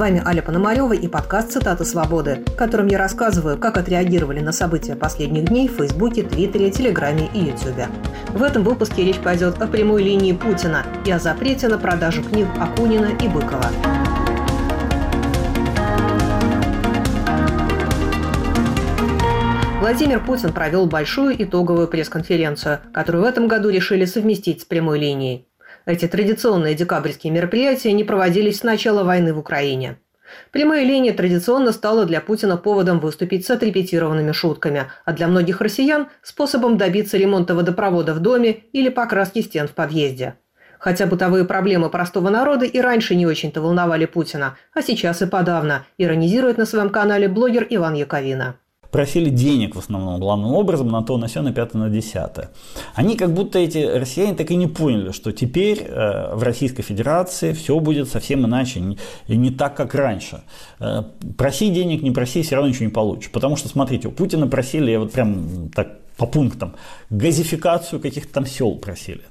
вами Аля Пономарева и подкаст «Цитаты свободы», в котором я рассказываю, как отреагировали на события последних дней в Фейсбуке, Твиттере, Телеграме и Ютубе. В этом выпуске речь пойдет о прямой линии Путина и о запрете на продажу книг Акунина и Быкова. Владимир Путин провел большую итоговую пресс-конференцию, которую в этом году решили совместить с прямой линией. Эти традиционные декабрьские мероприятия не проводились с начала войны в Украине. Прямая линия традиционно стала для Путина поводом выступить с отрепетированными шутками, а для многих россиян – способом добиться ремонта водопровода в доме или покраски стен в подъезде. Хотя бытовые проблемы простого народа и раньше не очень-то волновали Путина, а сейчас и подавно, иронизирует на своем канале блогер Иван Яковина просили денег в основном, главным образом, на то, на все, на пятое, на десятое. Они как будто эти россияне так и не поняли, что теперь э, в Российской Федерации все будет совсем иначе и не так, как раньше. Э, проси денег, не проси, все равно ничего не получишь. Потому что, смотрите, у Путина просили, я вот прям так по пунктам. Газификацию каких-то там сел просили.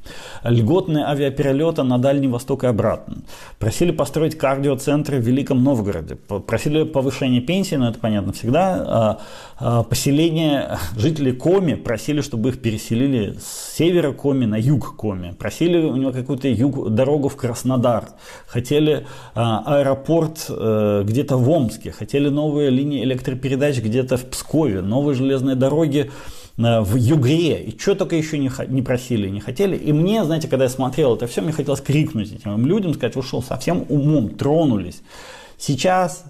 Льготные авиаперелеты на Дальний Восток и обратно. Просили построить кардиоцентры в Великом Новгороде. Просили повышение пенсии, но это понятно всегда. А, а, поселение жителей Коми просили, чтобы их переселили с севера Коми на юг Коми. Просили у него какую-то юг, дорогу в Краснодар. Хотели а, аэропорт э, где-то в Омске. Хотели новые линии электропередач где-то в Пскове. Новые железные дороги в Югре, и что только еще не, не просили, не хотели. И мне, знаете, когда я смотрел это все, мне хотелось крикнуть этим людям, сказать, вы что, совсем умом тронулись. Сейчас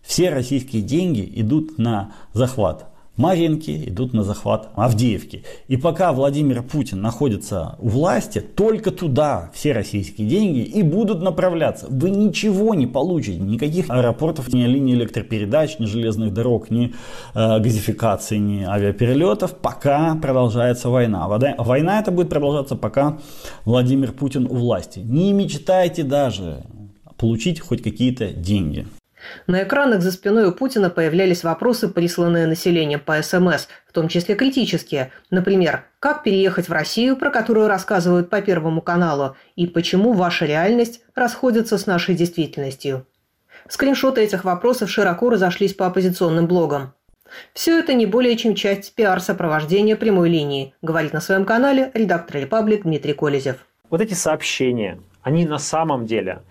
все российские деньги идут на захват Маринки идут на захват Авдеевки. И пока Владимир Путин находится у власти, только туда все российские деньги и будут направляться. Вы ничего не получите, никаких аэропортов, ни линий электропередач, ни железных дорог, ни э, газификации, ни авиаперелетов, пока продолжается война. Война это будет продолжаться, пока Владимир Путин у власти. Не мечтайте даже получить хоть какие-то деньги. На экранах за спиной у Путина появлялись вопросы, присланные населением по СМС, в том числе критические. Например, как переехать в Россию, про которую рассказывают по Первому каналу, и почему ваша реальность расходится с нашей действительностью. Скриншоты этих вопросов широко разошлись по оппозиционным блогам. Все это не более чем часть пиар-сопровождения прямой линии, говорит на своем канале редактор «Репаблик» Дмитрий Колезев. Вот эти сообщения, они на самом деле,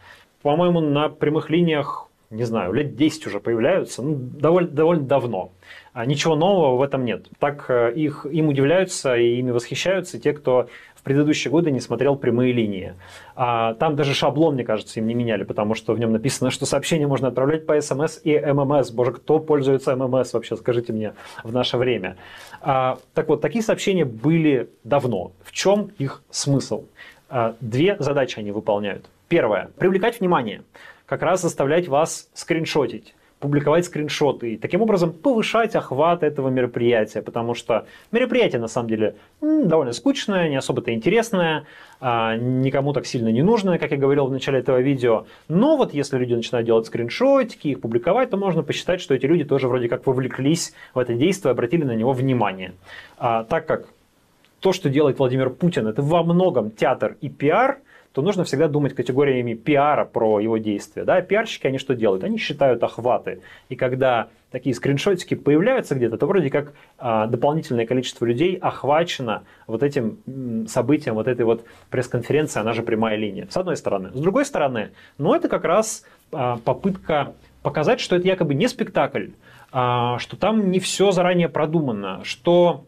по-моему, на прямых линиях не знаю, лет 10 уже появляются, ну, довольно, довольно давно. А ничего нового в этом нет. Так э, их, им удивляются и ими восхищаются те, кто в предыдущие годы не смотрел прямые линии. А там даже шаблон, мне кажется, им не меняли, потому что в нем написано, что сообщение можно отправлять по СМС и ММС. Боже, кто пользуется ММС вообще, скажите мне, в наше время. А, так вот, такие сообщения были давно. В чем их смысл? А, две задачи они выполняют. Первое – привлекать внимание как раз заставлять вас скриншотить публиковать скриншоты и таким образом повышать охват этого мероприятия, потому что мероприятие на самом деле довольно скучное, не особо-то интересное, а, никому так сильно не нужное, как я говорил в начале этого видео. Но вот если люди начинают делать скриншотики, их публиковать, то можно посчитать, что эти люди тоже вроде как вовлеклись в это действие, обратили на него внимание. А, так как то, что делает Владимир Путин, это во многом театр и пиар – то нужно всегда думать категориями пиара про его действия. Да? Пиарщики, они что делают? Они считают охваты. И когда такие скриншотики появляются где-то, то вроде как а, дополнительное количество людей охвачено вот этим событием, вот этой вот пресс-конференции, она же прямая линия. С одной стороны. С другой стороны, ну это как раз а, попытка показать, что это якобы не спектакль, а, что там не все заранее продумано, что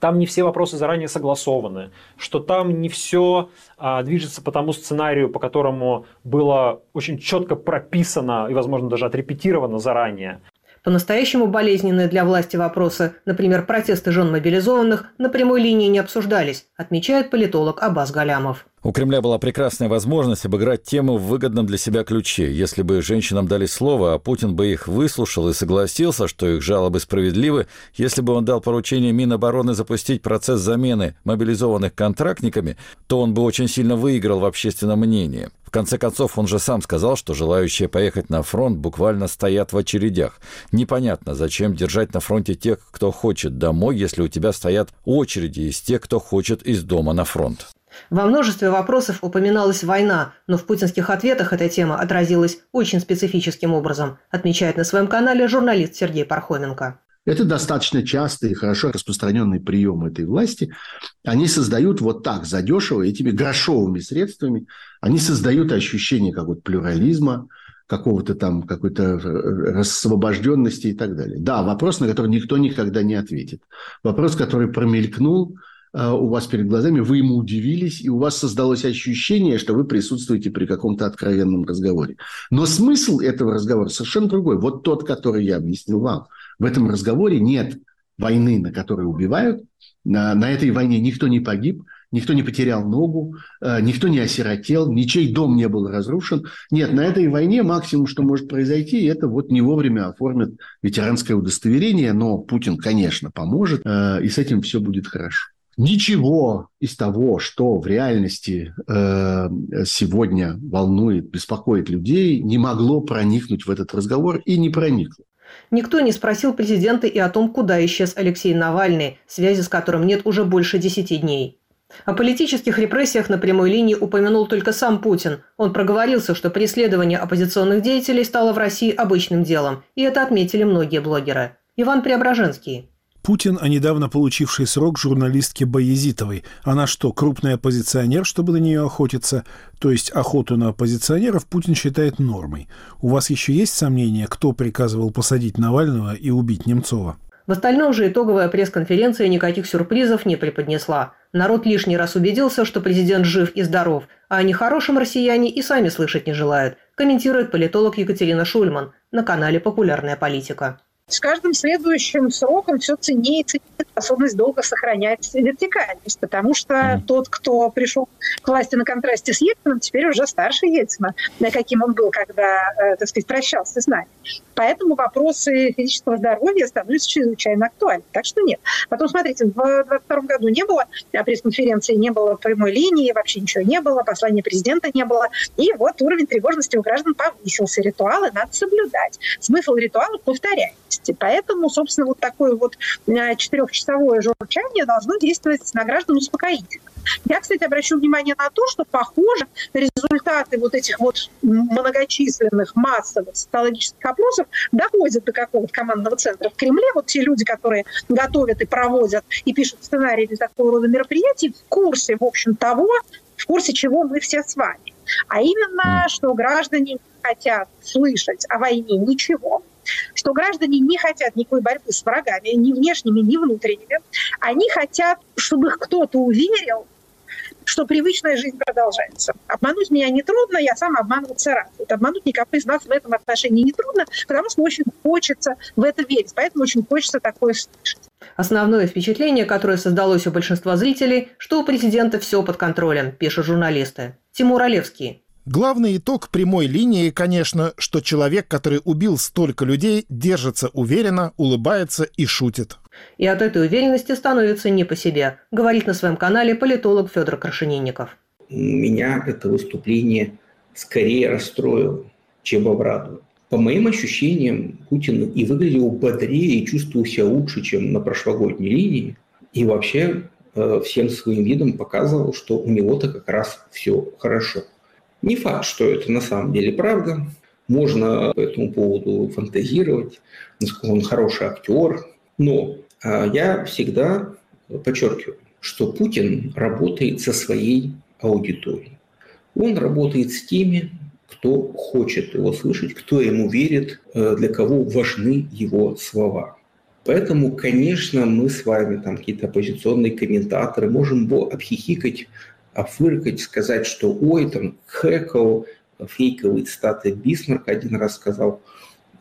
там не все вопросы заранее согласованы, что там не все а, движется по тому сценарию, по которому было очень четко прописано и, возможно, даже отрепетировано заранее. По-настоящему болезненные для власти вопросы, например, протесты жен мобилизованных, на прямой линии не обсуждались, отмечает политолог Абаз Галямов. У Кремля была прекрасная возможность обыграть тему в выгодном для себя ключе. Если бы женщинам дали слово, а Путин бы их выслушал и согласился, что их жалобы справедливы, если бы он дал поручение Минобороны запустить процесс замены мобилизованных контрактниками, то он бы очень сильно выиграл в общественном мнении. В конце концов, он же сам сказал, что желающие поехать на фронт буквально стоят в очередях. Непонятно, зачем держать на фронте тех, кто хочет домой, если у тебя стоят очереди из тех, кто хочет из дома на фронт. Во множестве вопросов упоминалась война, но в путинских ответах эта тема отразилась очень специфическим образом, отмечает на своем канале журналист Сергей Пархоменко. Это достаточно частый и хорошо распространенный прием этой власти. Они создают вот так задешево этими грошовыми средствами, они создают ощущение какого-то плюрализма, какого-то там какой-то рассвобожденности и так далее. Да, вопрос, на который никто никогда не ответит. Вопрос, который промелькнул э, у вас перед глазами, вы ему удивились, и у вас создалось ощущение, что вы присутствуете при каком-то откровенном разговоре. Но смысл этого разговора совершенно другой. Вот тот, который я объяснил вам – в этом разговоре нет войны, на которой убивают. На, на этой войне никто не погиб, никто не потерял ногу, э, никто не осиротел, ничей дом не был разрушен. Нет, на этой войне максимум, что может произойти, это вот не вовремя оформят ветеранское удостоверение, но Путин, конечно, поможет, э, и с этим все будет хорошо. Ничего из того, что в реальности э, сегодня волнует, беспокоит людей, не могло проникнуть в этот разговор и не проникло. Никто не спросил президента и о том, куда исчез Алексей Навальный, связи с которым нет уже больше десяти дней. О политических репрессиях на прямой линии упомянул только сам Путин. Он проговорился, что преследование оппозиционных деятелей стало в России обычным делом, и это отметили многие блогеры. Иван Преображенский. Путин, а недавно получивший срок журналистке Боязитовой. Она что, крупный оппозиционер, чтобы на нее охотиться? То есть охоту на оппозиционеров Путин считает нормой. У вас еще есть сомнения, кто приказывал посадить Навального и убить Немцова? В остальном же итоговая пресс-конференция никаких сюрпризов не преподнесла. Народ лишний раз убедился, что президент жив и здоров, а о нехорошем россияне и сами слышать не желают, комментирует политолог Екатерина Шульман на канале «Популярная политика». С каждым следующим сроком все ценнее и ценнее способность долго сохранять вертикальность, потому что mm. тот, кто пришел к власти на контрасте с Ельцином, теперь уже старше Ельцина, каким он был, когда, э, так сказать, прощался с нами. Поэтому вопросы физического здоровья становятся чрезвычайно актуальны. Так что нет. Потом, смотрите, в 2022 году не было пресс-конференции, не было прямой линии, вообще ничего не было, послания президента не было. И вот уровень тревожности у граждан повысился. Ритуалы надо соблюдать. Смысл ритуала повторять месте. Поэтому, собственно, вот такое вот э, четырехчасовое журчание должно действовать на граждан успокоительно. Я, кстати, обращу внимание на то, что, похоже, результаты вот этих вот многочисленных массовых социологических опросов доходят до какого-то командного центра в Кремле. Вот те люди, которые готовят и проводят, и пишут сценарии для такого рода мероприятий, в курсе, в общем, того, в курсе чего мы все с вами. А именно, что граждане не хотят слышать о войне ничего, что граждане не хотят никакой борьбы с врагами, ни внешними, ни внутренними. Они хотят, чтобы их кто-то уверил, что привычная жизнь продолжается. Обмануть меня нетрудно, я сам обманываться рад. Вот обмануть никого из нас в этом отношении нетрудно, потому что очень хочется в это верить. Поэтому очень хочется такое слышать. Основное впечатление, которое создалось у большинства зрителей, что у президента все под контролем, пишут журналисты. Тимур Олевский. Главный итог прямой линии, конечно, что человек, который убил столько людей, держится уверенно, улыбается и шутит. И от этой уверенности становится не по себе, говорит на своем канале политолог Федор Крашенинников. Меня это выступление скорее расстроило, чем обрадовало. По моим ощущениям, Путин и выглядел бодрее, и чувствовал себя лучше, чем на прошлогодней линии. И вообще э, всем своим видом показывал, что у него-то как раз все хорошо. Не факт, что это на самом деле правда. Можно по этому поводу фантазировать, насколько он хороший актер. Но а, я всегда подчеркиваю, что Путин работает со своей аудиторией. Он работает с теми, кто хочет его слышать, кто ему верит, э, для кого важны его слова. Поэтому, конечно, мы с вами, там какие-то оппозиционные комментаторы, можем обхихикать фыркать, сказать, что ой, там хэкал, фейковые цитаты Бисмарка один раз сказал,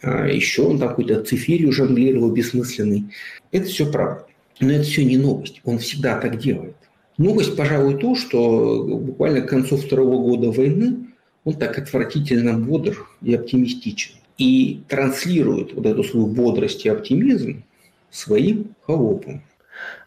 а еще он там какой-то цифирью жонглировал бессмысленный. Это все правда. Но это все не новость. Он всегда так делает. Новость, пожалуй, то, что буквально к концу второго года войны он так отвратительно бодр и оптимистичен. И транслирует вот эту свою бодрость и оптимизм своим холопам.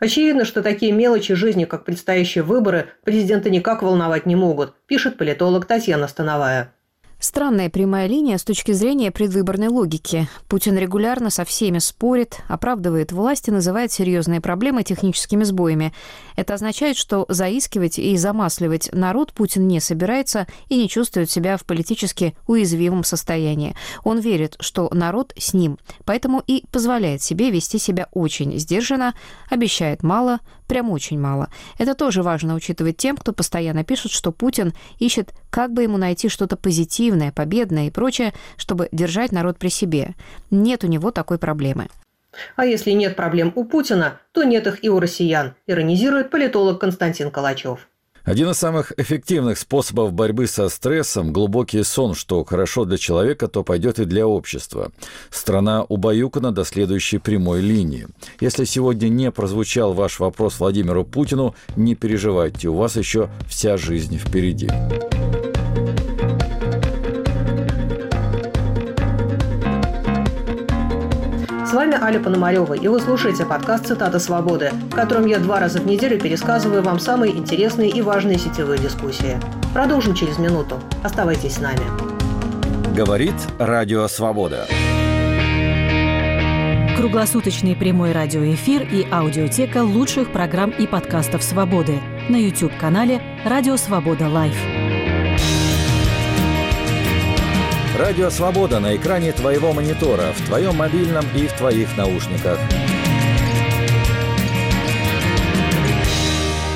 Очевидно, что такие мелочи жизни, как предстоящие выборы, президента никак волновать не могут, пишет политолог Татьяна Становая. Странная прямая линия с точки зрения предвыборной логики. Путин регулярно со всеми спорит, оправдывает власть и называет серьезные проблемы техническими сбоями. Это означает, что заискивать и замасливать народ Путин не собирается и не чувствует себя в политически уязвимом состоянии. Он верит, что народ с ним, поэтому и позволяет себе вести себя очень сдержанно, обещает мало, прям очень мало. Это тоже важно учитывать тем, кто постоянно пишет, что Путин ищет, как бы ему найти что-то позитивное, победное и прочее, чтобы держать народ при себе. Нет у него такой проблемы. А если нет проблем у Путина, то нет их и у россиян, иронизирует политолог Константин Калачев. Один из самых эффективных способов борьбы со стрессом – глубокий сон, что хорошо для человека, то пойдет и для общества. Страна убаюкана до следующей прямой линии. Если сегодня не прозвучал ваш вопрос Владимиру Путину, не переживайте, у вас еще вся жизнь впереди. Вами Аля Пономарева, и вы слушаете подкаст «Цитата свободы», в котором я два раза в неделю пересказываю вам самые интересные и важные сетевые дискуссии. Продолжим через минуту. Оставайтесь с нами. Говорит Радио Свобода. Круглосуточный прямой радиоэфир и аудиотека лучших программ и подкастов «Свободы» на YouTube-канале «Радио Свобода Live». Радио «Свобода» на экране твоего монитора, в твоем мобильном и в твоих наушниках.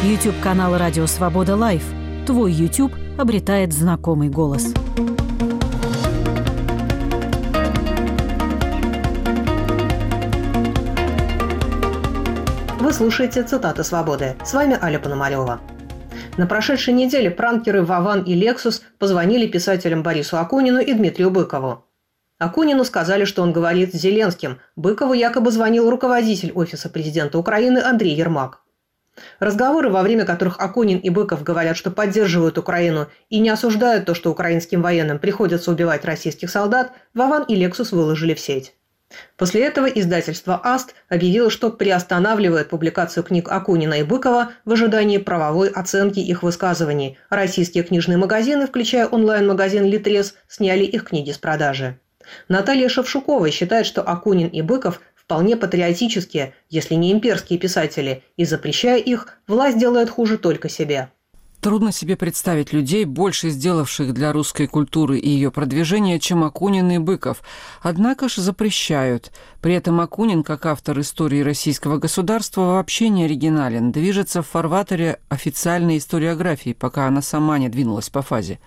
YouTube-канал «Радио Свобода Лайв». Твой YouTube обретает знакомый голос. Вы слушаете «Цитаты свободы». С вами Аля Пономарева. На прошедшей неделе пранкеры Вован и Лексус позвонили писателям Борису Акунину и Дмитрию Быкову. Акунину сказали, что он говорит с Зеленским. Быкову якобы звонил руководитель Офиса президента Украины Андрей Ермак. Разговоры, во время которых Акунин и Быков говорят, что поддерживают Украину и не осуждают то, что украинским военным приходится убивать российских солдат, Вован и Лексус выложили в сеть. После этого издательство «Аст» объявило, что приостанавливает публикацию книг Акунина и Быкова в ожидании правовой оценки их высказываний. Российские книжные магазины, включая онлайн-магазин «Литрес», сняли их книги с продажи. Наталья Шевшукова считает, что Акунин и Быков вполне патриотические, если не имперские писатели, и запрещая их, власть делает хуже только себе. Трудно себе представить людей, больше сделавших для русской культуры и ее продвижения, чем Акунин и Быков. Однако же запрещают. При этом Акунин, как автор истории российского государства, вообще не оригинален. Движется в фарватере официальной историографии, пока она сама не двинулась по фазе.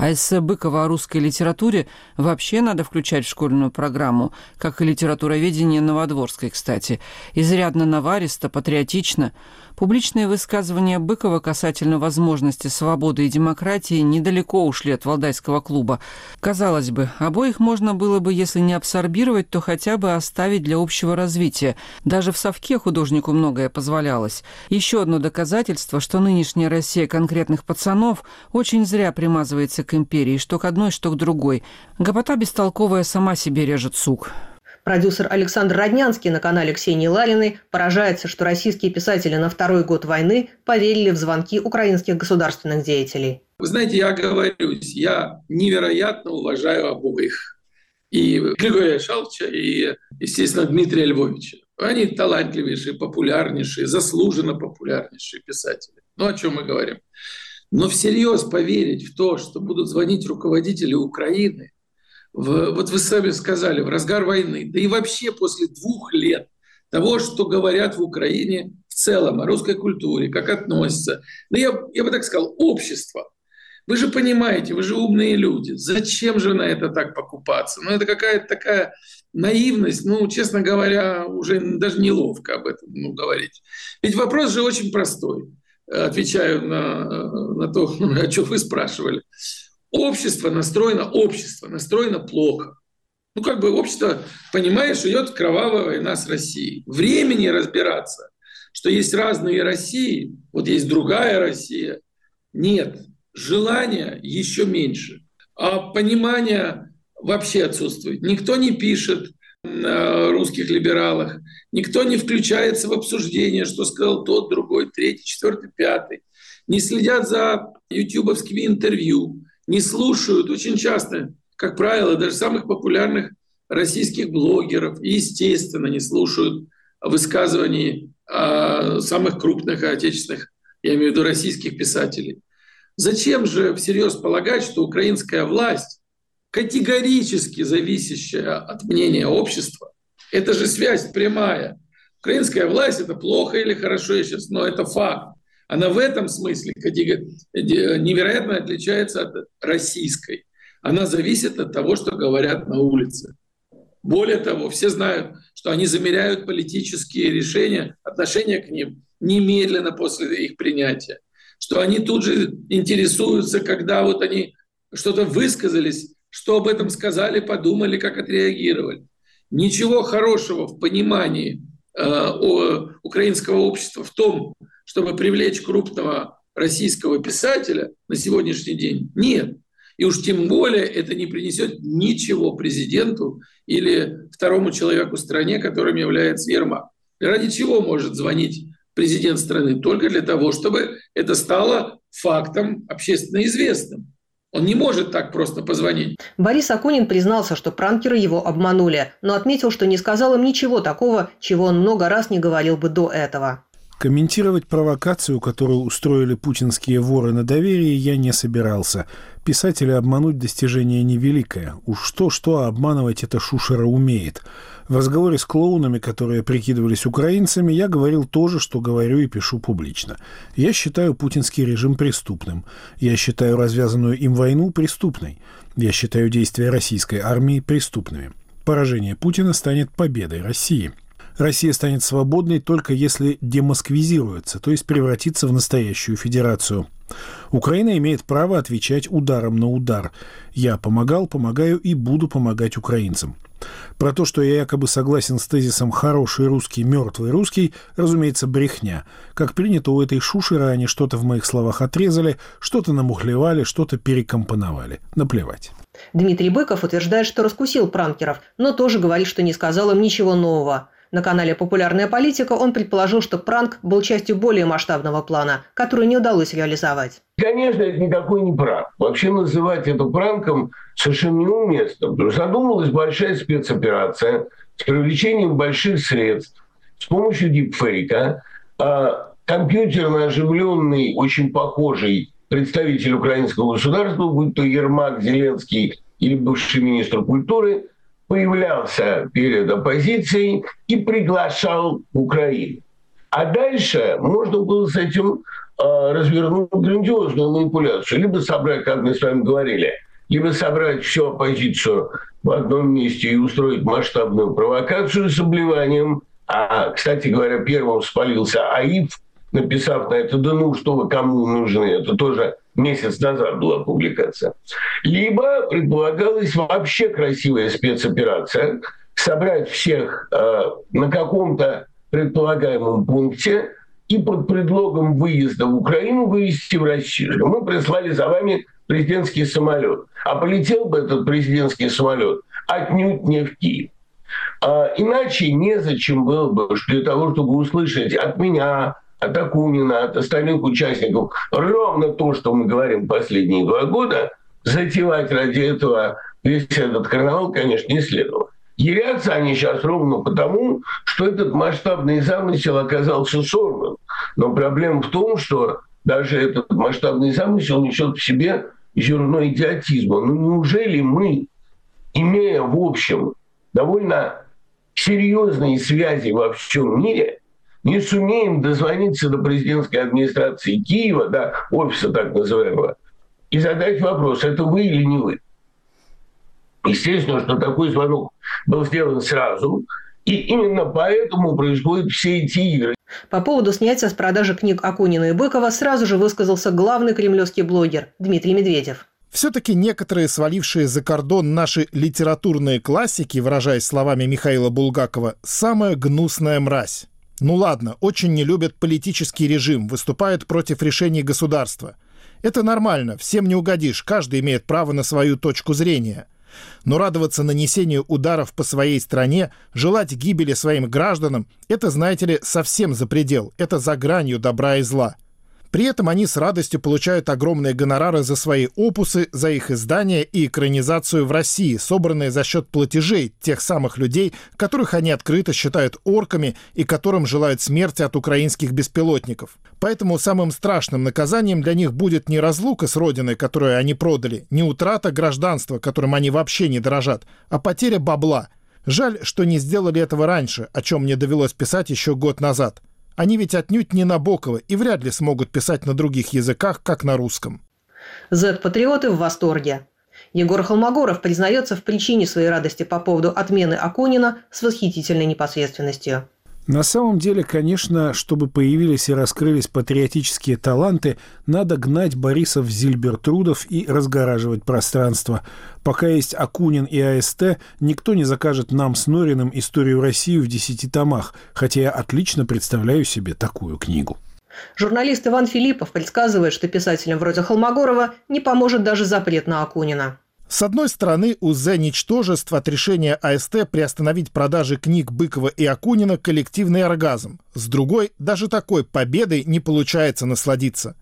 А эссе Быкова о русской литературе вообще надо включать в школьную программу, как и литературоведение Новодворской, кстати. Изрядно наваристо, патриотично – Публичные высказывания Быкова касательно возможности свободы и демократии недалеко ушли от Валдайского клуба. Казалось бы, обоих можно было бы, если не абсорбировать, то хотя бы оставить для общего развития. Даже в совке художнику многое позволялось. Еще одно доказательство, что нынешняя Россия конкретных пацанов очень зря примазывается к империи, что к одной, что к другой. Гопота бестолковая сама себе режет сук. Продюсер Александр Роднянский на канале Ксении Лалиной поражается, что российские писатели на второй год войны поверили в звонки украинских государственных деятелей. Вы знаете, я говорюсь, я невероятно уважаю обоих. И Григория Шалча, и, естественно, Дмитрия Львовича. Они талантливейшие, популярнейшие, заслуженно популярнейшие писатели. Ну, о чем мы говорим? Но всерьез поверить в то, что будут звонить руководители Украины – в, вот вы сами сказали, в разгар войны, да и вообще после двух лет того, что говорят в Украине в целом о русской культуре, как относятся, да я, я бы так сказал, общество. Вы же понимаете, вы же умные люди. Зачем же на это так покупаться? Ну, это какая-то такая наивность, ну, честно говоря, уже даже неловко об этом ну, говорить. Ведь вопрос же очень простой. Отвечаю на, на то, о чем вы спрашивали общество настроено, общество настроено плохо. Ну, как бы общество, понимаешь, идет кровавая война с Россией. Времени разбираться, что есть разные России, вот есть другая Россия, нет. Желания еще меньше. А понимания вообще отсутствует. Никто не пишет русских либералах, никто не включается в обсуждение, что сказал тот, другой, третий, четвертый, пятый. Не следят за ютубовскими интервью не слушают очень часто, как правило, даже самых популярных российских блогеров, естественно, не слушают высказываний э, самых крупных отечественных, я имею в виду российских писателей. Зачем же всерьез полагать, что украинская власть, категорически зависящая от мнения общества, это же связь прямая. Украинская власть – это плохо или хорошо я сейчас, но это факт. Она в этом смысле невероятно отличается от российской. Она зависит от того, что говорят на улице. Более того, все знают, что они замеряют политические решения, отношения к ним немедленно после их принятия что они тут же интересуются, когда вот они что-то высказались, что об этом сказали, подумали, как отреагировали. Ничего хорошего в понимании э, украинского общества в том, чтобы привлечь крупного российского писателя на сегодняшний день, нет. И уж тем более это не принесет ничего президенту или второму человеку в стране, которым является Ермак. Ради чего может звонить президент страны только для того, чтобы это стало фактом общественно известным. Он не может так просто позвонить. Борис Акунин признался, что пранкеры его обманули, но отметил, что не сказал им ничего такого, чего он много раз не говорил бы до этого. Комментировать провокацию, которую устроили путинские воры на доверии, я не собирался. Писателя обмануть достижение невеликое. Уж что-что, а обманывать это Шушера умеет. В разговоре с клоунами, которые прикидывались украинцами, я говорил то же, что говорю и пишу публично. Я считаю путинский режим преступным. Я считаю развязанную им войну преступной. Я считаю действия российской армии преступными. Поражение Путина станет победой России. Россия станет свободной только если демосквизируется, то есть превратится в настоящую федерацию. Украина имеет право отвечать ударом на удар. Я помогал, помогаю и буду помогать украинцам. Про то, что я якобы согласен с тезисом «хороший русский, мертвый русский», разумеется, брехня. Как принято у этой шушеры, они что-то в моих словах отрезали, что-то намухлевали, что-то перекомпоновали. Наплевать. Дмитрий Быков утверждает, что раскусил пранкеров, но тоже говорит, что не сказал им ничего нового. На канале «Популярная политика» он предположил, что пранк был частью более масштабного плана, который не удалось реализовать. Конечно, это никакой не пранк. Вообще называть это пранком совершенно неуместно. Задумалась большая спецоперация с привлечением больших средств с помощью дипфейка. А компьютерно оживленный, очень похожий представитель украинского государства, будь то Ермак, Зеленский или бывший министр культуры – появлялся перед оппозицией и приглашал Украину. А дальше можно было с этим э, развернуть грандиозную манипуляцию. Либо собрать, как мы с вами говорили, либо собрать всю оппозицию в одном месте и устроить масштабную провокацию с обливанием. А, кстати говоря, первым спалился АИФ, написав на это, да ну что вы, кому нужны, это тоже месяц назад была публикация. Либо предполагалась вообще красивая спецоперация, собрать всех э, на каком-то предполагаемом пункте и под предлогом выезда в Украину вывести в Россию. Мы прислали за вами президентский самолет. А полетел бы этот президентский самолет отнюдь не в Киев. А, иначе незачем было бы для того, чтобы услышать от меня, от Акунина, от остальных участников, ровно то, что мы говорим последние два года, затевать ради этого весь этот карнавал, конечно, не следовало. Ярятся они сейчас ровно потому, что этот масштабный замысел оказался сорван. Но проблема в том, что даже этот масштабный замысел несет в себе зерно идиотизма. Ну неужели мы, имея в общем довольно серьезные связи во всем мире, не сумеем дозвониться до президентской администрации Киева, да, офиса так называемого, и задать вопрос, это вы или не вы. Естественно, что такой звонок был сделан сразу, и именно поэтому происходят все эти игры. По поводу снятия с продажи книг Акунина и Быкова сразу же высказался главный кремлевский блогер Дмитрий Медведев. Все-таки некоторые свалившие за кордон наши литературные классики, выражаясь словами Михаила Булгакова, самая гнусная мразь. Ну ладно, очень не любят политический режим, выступают против решений государства. Это нормально, всем не угодишь, каждый имеет право на свою точку зрения. Но радоваться нанесению ударов по своей стране, желать гибели своим гражданам – это, знаете ли, совсем за предел, это за гранью добра и зла. При этом они с радостью получают огромные гонорары за свои опусы, за их издание и экранизацию в России, собранные за счет платежей тех самых людей, которых они открыто считают орками и которым желают смерти от украинских беспилотников. Поэтому самым страшным наказанием для них будет не разлука с родиной, которую они продали, не утрата гражданства, которым они вообще не дорожат, а потеря бабла. Жаль, что не сделали этого раньше, о чем мне довелось писать еще год назад. Они ведь отнюдь не Набоковы и вряд ли смогут писать на других языках, как на русском. Z-патриоты в восторге. Егор Холмогоров признается в причине своей радости по поводу отмены Акунина с восхитительной непосредственностью. На самом деле, конечно, чтобы появились и раскрылись патриотические таланты, надо гнать Борисов Зильбертрудов и разгораживать пространство. Пока есть Акунин и АСТ, никто не закажет нам с Нориным историю России в десяти томах, хотя я отлично представляю себе такую книгу. Журналист Иван Филиппов предсказывает, что писателям вроде Холмогорова не поможет даже запрет на Акунина. С одной стороны, у «З» ничтожеств от решения АСТ приостановить продажи книг Быкова и Акунина коллективный оргазм. С другой, даже такой победой не получается насладиться.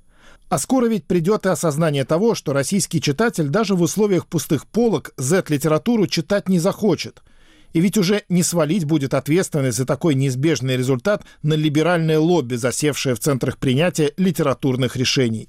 А скоро ведь придет и осознание того, что российский читатель даже в условиях пустых полок Z-литературу читать не захочет. И ведь уже не свалить будет ответственность за такой неизбежный результат на либеральное лобби, засевшее в центрах принятия литературных решений.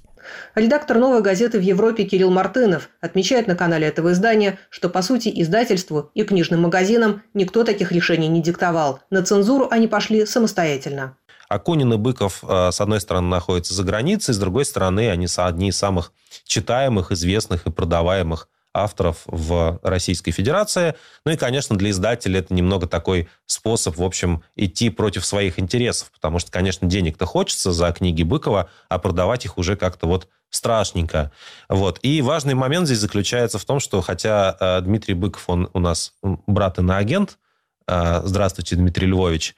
Редактор «Новой газеты» в Европе Кирилл Мартынов отмечает на канале этого издания, что, по сути, издательству и книжным магазинам никто таких решений не диктовал. На цензуру они пошли самостоятельно. Акунин и Быков, э, с одной стороны, находятся за границей, с другой стороны, они одни из самых читаемых, известных и продаваемых авторов в Российской Федерации. Ну и, конечно, для издателя это немного такой способ, в общем, идти против своих интересов, потому что, конечно, денег-то хочется за книги Быкова, а продавать их уже как-то вот страшненько. Вот. И важный момент здесь заключается в том, что хотя э, Дмитрий Быков, он у нас брат и на агент, э, здравствуйте, Дмитрий Львович,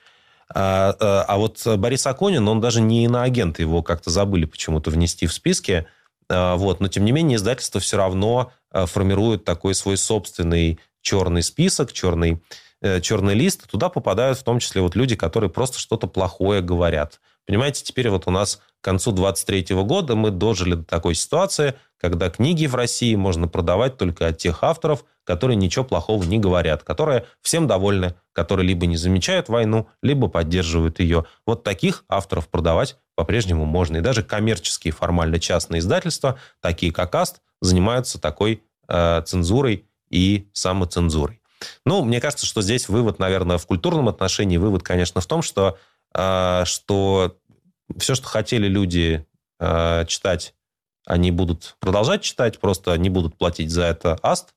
а, а вот Борис Аконин, он даже не иноагент, его как-то забыли почему-то внести в списки. А, вот. Но, тем не менее, издательство все равно а, формирует такой свой собственный черный список, черный, э, черный лист. Туда попадают в том числе вот люди, которые просто что-то плохое говорят. Понимаете, теперь вот у нас к концу 23 года мы дожили до такой ситуации, когда книги в России можно продавать только от тех авторов, которые ничего плохого не говорят, которые всем довольны, которые либо не замечают войну, либо поддерживают ее. Вот таких авторов продавать по-прежнему можно. И даже коммерческие, формально частные издательства, такие как АСТ, занимаются такой э, цензурой и самоцензурой. Ну, мне кажется, что здесь вывод, наверное, в культурном отношении, вывод, конечно, в том, что, э, что все, что хотели люди э, читать, они будут продолжать читать, просто не будут платить за это АСТ.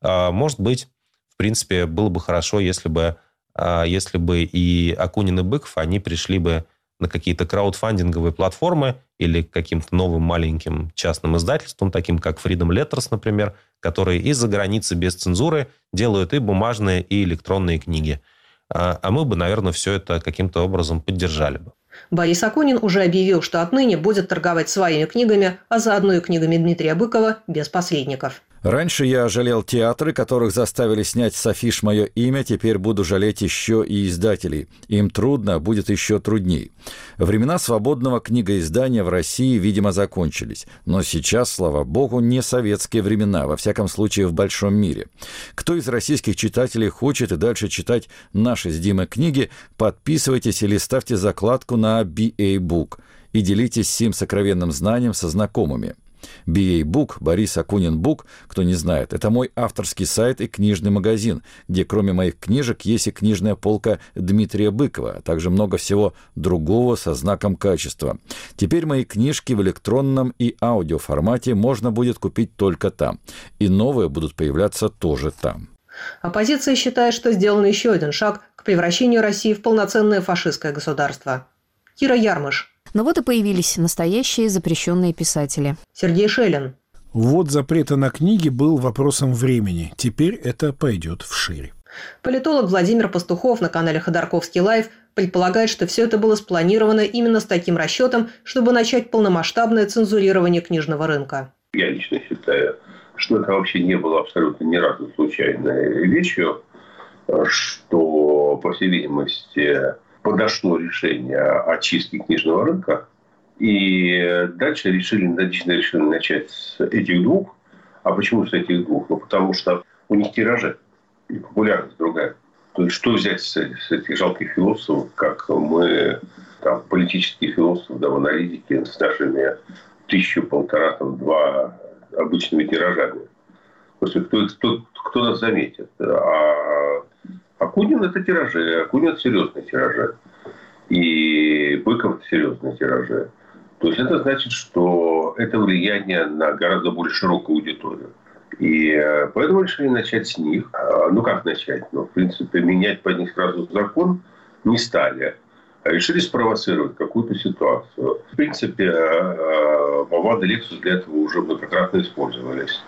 Э, может быть, в принципе, было бы хорошо, если бы, э, если бы и Акунин и Быков, они пришли бы на какие-то краудфандинговые платформы или каким-то новым маленьким частным издательствам, таким как Freedom Letters, например, которые из-за границы без цензуры делают и бумажные, и электронные книги. А, а мы бы, наверное, все это каким-то образом поддержали бы. Борис Акунин уже объявил, что отныне будет торговать своими книгами, а заодно и книгами Дмитрия Быкова без посредников. Раньше я жалел театры, которых заставили снять с афиш мое имя, теперь буду жалеть еще и издателей. Им трудно, будет еще трудней. Времена свободного книгоиздания в России, видимо, закончились. Но сейчас, слава богу, не советские времена, во всяком случае в большом мире. Кто из российских читателей хочет и дальше читать наши с Димой книги, подписывайтесь или ставьте закладку на BA Book и делитесь сим сокровенным знанием со знакомыми – BA Book, Борис Акунин Бук, кто не знает, это мой авторский сайт и книжный магазин, где кроме моих книжек есть и книжная полка Дмитрия Быкова, а также много всего другого со знаком качества. Теперь мои книжки в электронном и аудиоформате можно будет купить только там. И новые будут появляться тоже там. Оппозиция считает, что сделан еще один шаг к превращению России в полноценное фашистское государство. Кира Ярмыш, но вот и появились настоящие запрещенные писатели. Сергей Шелин. Ввод запрета на книги был вопросом времени. Теперь это пойдет вширь. Политолог Владимир Пастухов на канале Ходорковский Live предполагает, что все это было спланировано именно с таким расчетом, чтобы начать полномасштабное цензурирование книжного рынка. Я лично считаю, что это вообще не было абсолютно ни разу случайной вещью, что, по всей видимости, подошло решение о чистке книжного рынка И дальше решили, решили начать с этих двух. А почему с этих двух? Ну, потому что у них тиражи и популярность другая. То есть, что взять с, с этих жалких философов, как мы, там, политические философы, да, в аналитике с нашими тысячу, полтора, там, два обычными тиражами. Просто кто, кто, кто нас заметит? А Акунин – это тиражи, Акунин – это серьезные тиражи. И Быков – это серьезные тиражи. То есть это значит, что это влияние на гораздо более широкую аудиторию. И э, поэтому решили начать с них. А, ну, как начать? Ну, в принципе, менять под них сразу закон не стали. А решили спровоцировать какую-то ситуацию. В принципе, Мавад и Lexus для этого уже многократно использовались.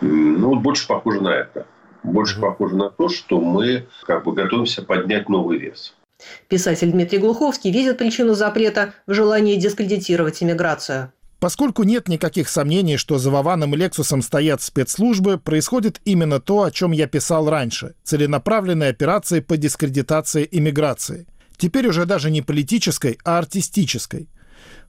Ну, вот больше похоже на это. Больше похоже на то, что мы как бы готовимся поднять новый вес. Писатель Дмитрий Глуховский видит причину запрета в желании дискредитировать иммиграцию. Поскольку нет никаких сомнений, что за Вованом и Лексусом стоят спецслужбы, происходит именно то, о чем я писал раньше – целенаправленные операции по дискредитации иммиграции. Теперь уже даже не политической, а артистической.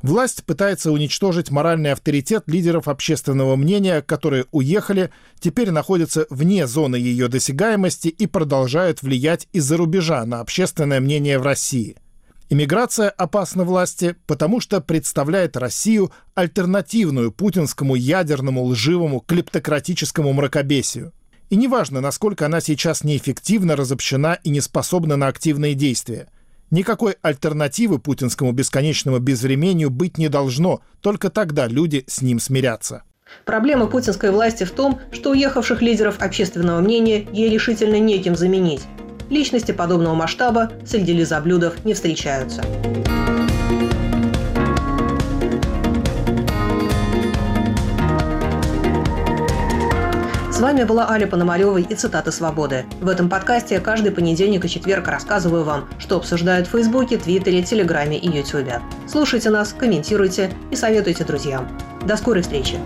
Власть пытается уничтожить моральный авторитет лидеров общественного мнения, которые уехали, теперь находятся вне зоны ее досягаемости и продолжают влиять из-за рубежа на общественное мнение в России. Иммиграция опасна власти, потому что представляет Россию альтернативную путинскому ядерному лживому клептократическому мракобесию. И неважно, насколько она сейчас неэффективно разобщена и не способна на активные действия. Никакой альтернативы путинскому бесконечному безвремению быть не должно, только тогда люди с ним смирятся. Проблема путинской власти в том, что уехавших лидеров общественного мнения ей решительно неким заменить. Личности подобного масштаба среди лизоблюдов не встречаются. Вами была Аля Пономарева и цитаты «Свободы». В этом подкасте каждый понедельник и четверг рассказываю вам, что обсуждают в Фейсбуке, Твиттере, Телеграме и Ютубе. Слушайте нас, комментируйте и советуйте друзьям. До скорой встречи!